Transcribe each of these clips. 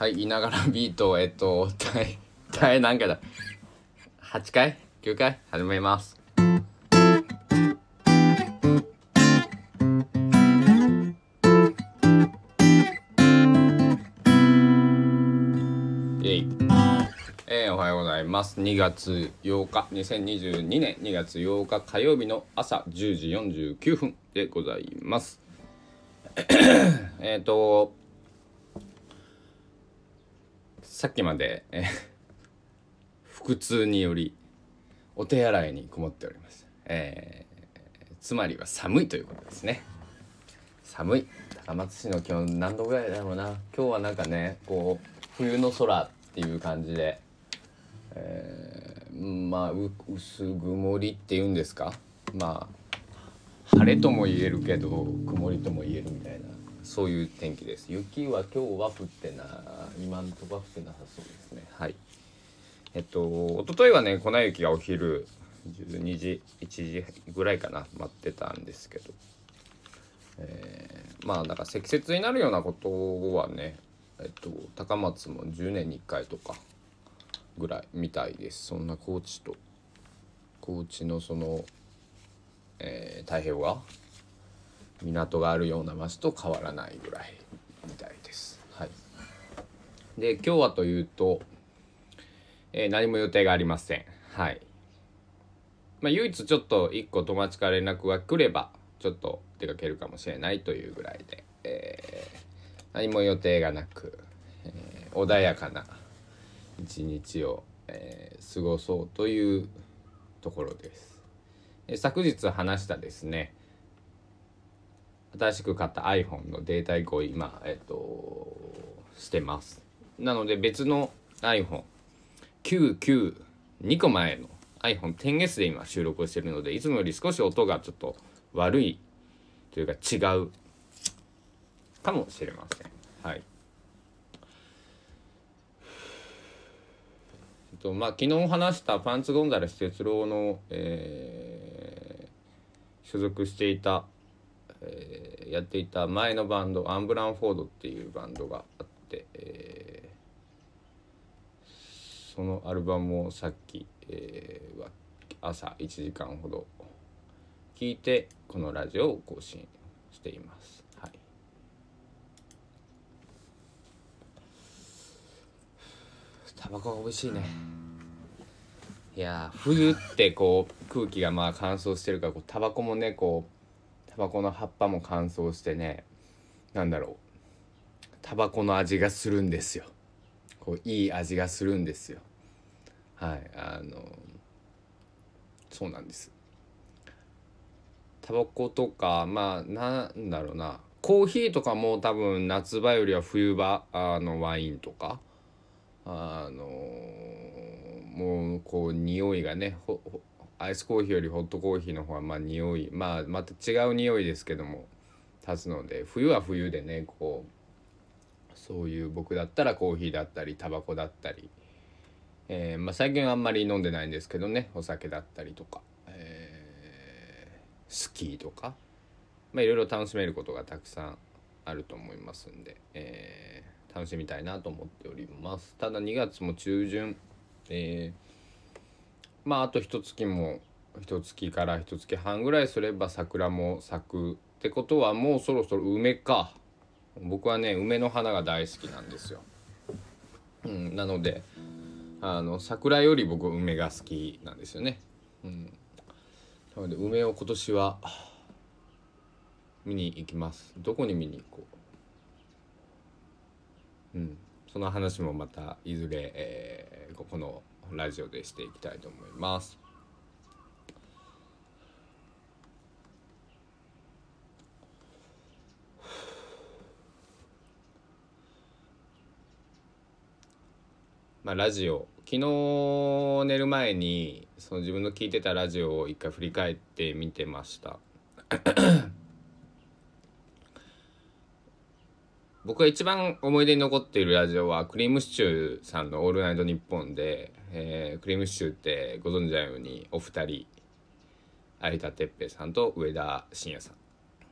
はい言いながらビートえっと第第何回だ。8回？9回？始めます。イイ。えーおはようございます。2月8日。2022年2月8日火曜日の朝10時49分でございます。えっとさっきまで、えー 腹痛によりお手洗いにこもっております、えーつまりは寒いということですね。寒い。高松市の気温何度ぐらいだろうな。今日はなんかねこう冬の空っていう感じで、えーまあう薄曇りっていうんですか。まあ晴れとも言えるけど曇りとも言えるみたいな。そういう天気です。雪は今日は降ってな今のとこは降ってなさそうですね。はい。えっと一昨日はね粉雪がお昼12時1時ぐらいかな。待ってたんですけど。えーまあだから積雪になるようなことはねえっと高松も10年に1回とかぐらいみたいです。そんな高知と高知のその、えー太平洋側港があるような町と変わらないぐらいみたいです。はい。で今日はというと、えー何も予定がありません。はい。まあ唯一ちょっと一個友達から連絡が来ればちょっと出かけるかもしれないというぐらいで、えー何も予定がなく、えー穏やかな一日を、えー過ごそうというところです。昨日話したですね新しく買った iPhone のデータ移行今えっ、としてます。なので別の iPhone99 2個前の iPhone10S で今収録してるのでいつもより少し音がちょっと悪いというか違うかもしれません。はい。えっとまあ昨日話したパンツゴンザレス哲郎の、えー所属していた、えーやっていた前のバンドアンブランフォードっていうバンドがあって、えーそのアルバムをさっき、えーは朝1時間ほど聞いてこのラジオを更新しています。タバコが美味しいねいや冬ってこう空気がまあ乾燥してるからタバコもねこうバコの葉っぱも乾燥してねなんだろうタバコの味がするんですよ。こういい味がするんですよ。はいあのそうなんです。タバコとかまあなんだろうなコーヒーとかも多分夏場よりは冬場あのワインとかあのもうこう匂いがねほほアイスコーヒーよりホットコーヒーの方はまあ匂いまあまた違う匂いですけども立つので冬は冬でねこうそういう僕だったらコーヒーだったりタバコだったり、えーまあ、最近はあんまり飲んでないんですけどねお酒だったりとか、えースキーとか、まあ、いろいろ楽しめることがたくさんあると思いますんで、えー楽しみたいなと思っております。ただ2月も中旬、えーまああと一月も一月から一月半ぐらいすれば桜も咲くってことはもうそろそろ梅か。僕はね梅の花が大好きなんですよ、うん、なのであの桜より僕梅が好きなんですよね、うん、なので梅を今年は見に行きます。どこに見に行こう。うん、その話もまたいずれ、えーここのラジオでしていきたいと思います。まあ、ラジオ昨日寝る前にその自分の聞いてたラジオを一回振り返って見てました。僕が一番思い出に残っているラジオはクリームシチューさんの「オールナイトニッポンで」えークリームシチューってご存知のようにお二人有田哲平さんと上田晋也さ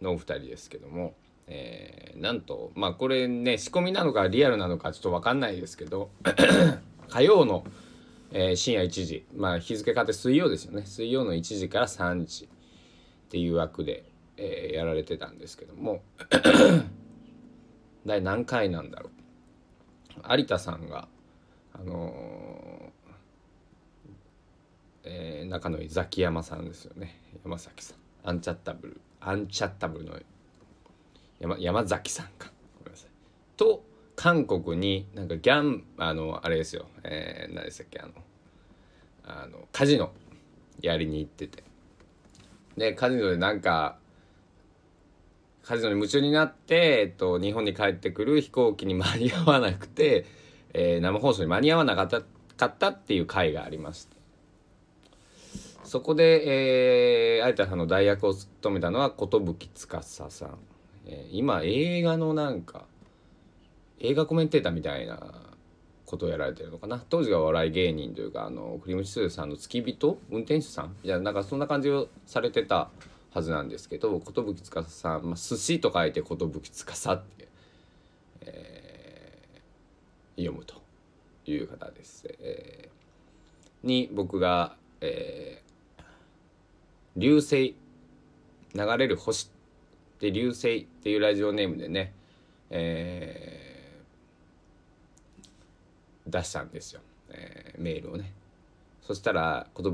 んのお二人ですけども、えー、なんとまあこれね仕込みなのかリアルなのかちょっと分かんないですけど 火曜の、えー、深夜1時まあ日付変わって水曜ですよね。水曜の1時から3時っていう枠で、えー、やられてたんですけども第何回なんだろう。有田さんがあのー、えー、仲のいいザキヤマさんですよね。山崎さん。アンチャッタブル。アンチャッタブルの山山崎さんか。ごめんなさい。と韓国になんかギャンあのあれですよ、えー、何でしたっけあのあのカジノやりに行ってて。でカジノでなんかカジノに夢中になって、えっと、日本に帰ってくる飛行機に間に合わなくて、えー、生放送に間に合わなかったかったっていう回がありまして。そこで、えー、有田さんの代役を務めたのは寿司さん、えー、今映画のなんか映画コメンテーターみたいなことをやられてるのかな。当時は笑い芸人というかあの栗虫スさんの付き人？運転手さん？みたいななんかそんな感じをされてたはずなんですけど寿司さん、まあ、寿司と書いて寿司って、えー、読むという方です。えー、に僕が、えー、流星流れる星で流星っていうラジオネームでね、えー、出したんですよ、えー、メールをね。そしたら寿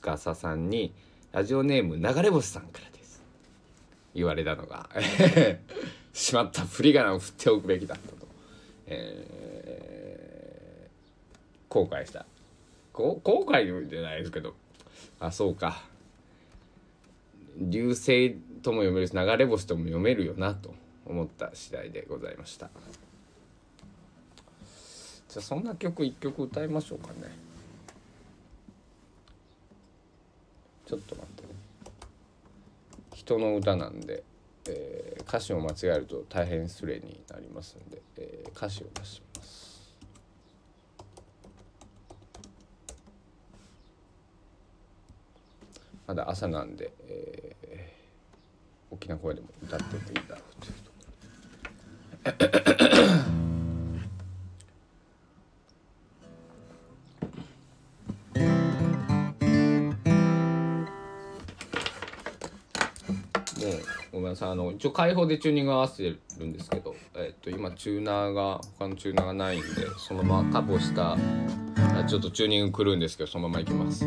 司さんに「ラジオネーム流れ星さんからです。言われたのが しまった振り仮名を振っておくべきだったと、えー、後悔した。後悔じゃないですけど。あそうか。流星とも読めるし流れ星とも読めるよなと思った次第でございました。じゃあそんな曲一曲歌いましょうかね。ちょっと待ってね。人の歌なんで、えー、歌詞を間違えると大変失礼になりますんで、えー、歌詞を出します。まだ朝なんで、えー、大きな声でも歌ってていいだろうというところさんあの一応開放でチューニング合わせてるんですけど、えっと今チューナーが他のチューナーがないんでそのままカボしたちょっとチューニングくるんですけどそのままいきます。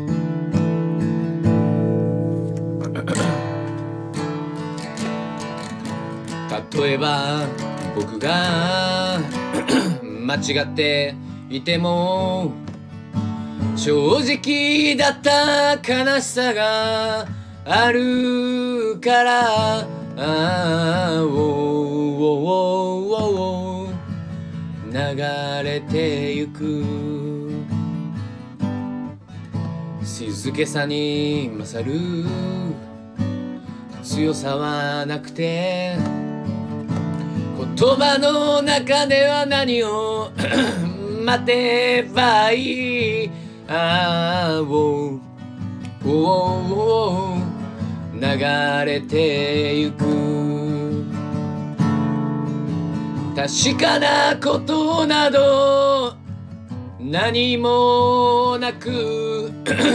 例えば僕が 間違っていても正直だった悲しさがあるからああおおおお流れてゆく静けさに勝る強さはなくて言葉の中では何を待てばいいああおおお流れてゆく。確かなことなど何もなく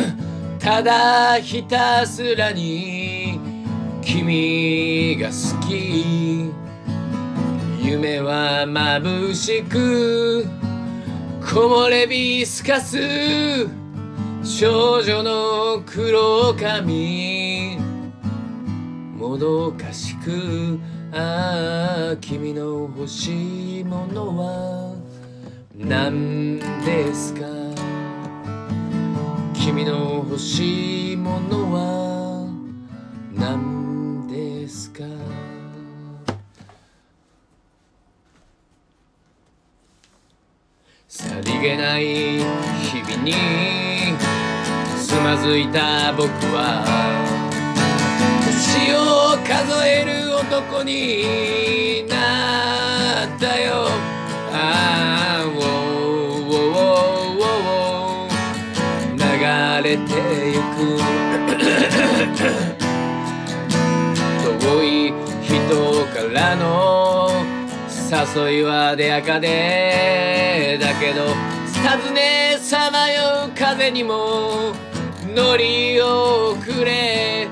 ただひたすらに君が好き。夢は眩しく木漏れ日すかす少女の黒髪。もどかしくああ君の欲しいものは何ですか？君の欲しいものは何ですか？さりげない日々につまずいた僕は星を数える男になったよ。ああ流れてゆく。遠い人からの誘いは出かで。だけど尋ねさまよう風にも乗り遅れ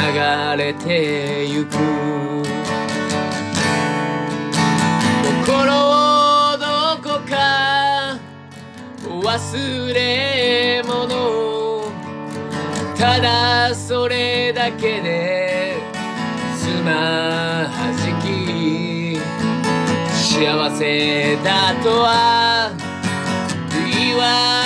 流れてゆく。心をどこか忘れ物。ただそれだけでつまはじき。幸せだとは言わ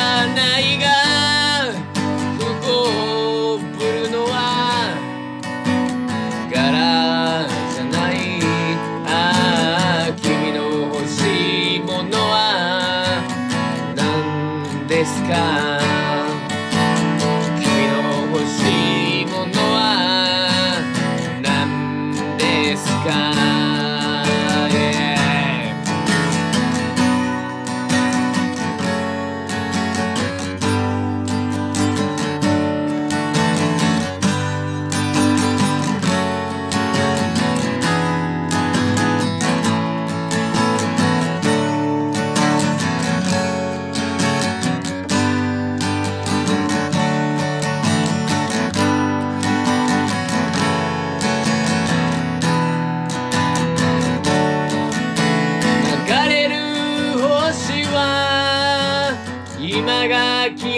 何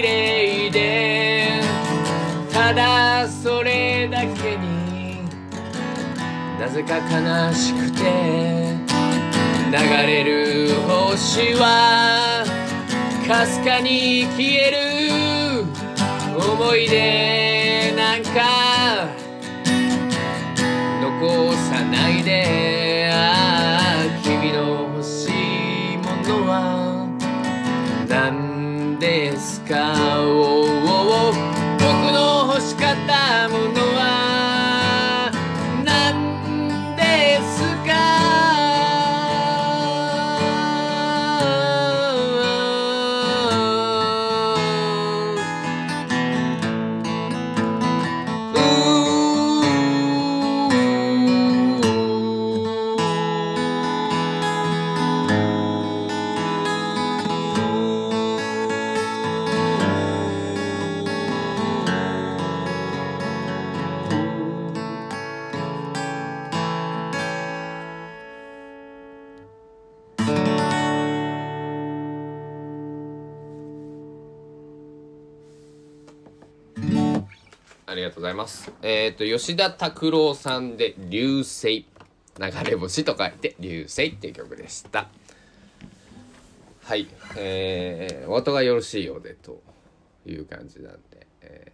麗でただそれだけになぜか悲しくて流れる星はかすかに消える思い出なんか。残さないでああ君の欲しいものは何でありがとうございます。えっ、と、吉田拓郎さんで流星。流れ星と書いて流星っていう曲でした。はい。えー、お後がよろしいようでという感じなんで、え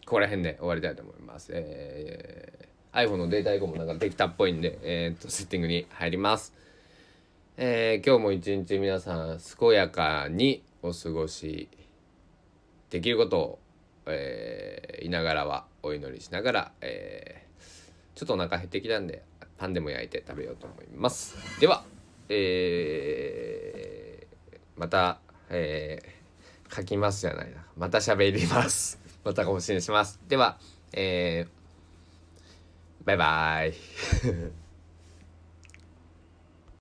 ー、ここら辺で終わりたいと思います。えー、iPhone のデータ以降もなんかできたっぽいんで、えー、と、セッティングに入ります。えー、今日も一日皆さん健やかにお過ごしできることを、えー、いながらはお祈りしながら、えー、ちょっとお腹減ってきたんでパンでも焼いて食べようと思います。では、えー、また、えー、書きますじゃないな。また喋ります。また更新します。では、えー、バイバイ。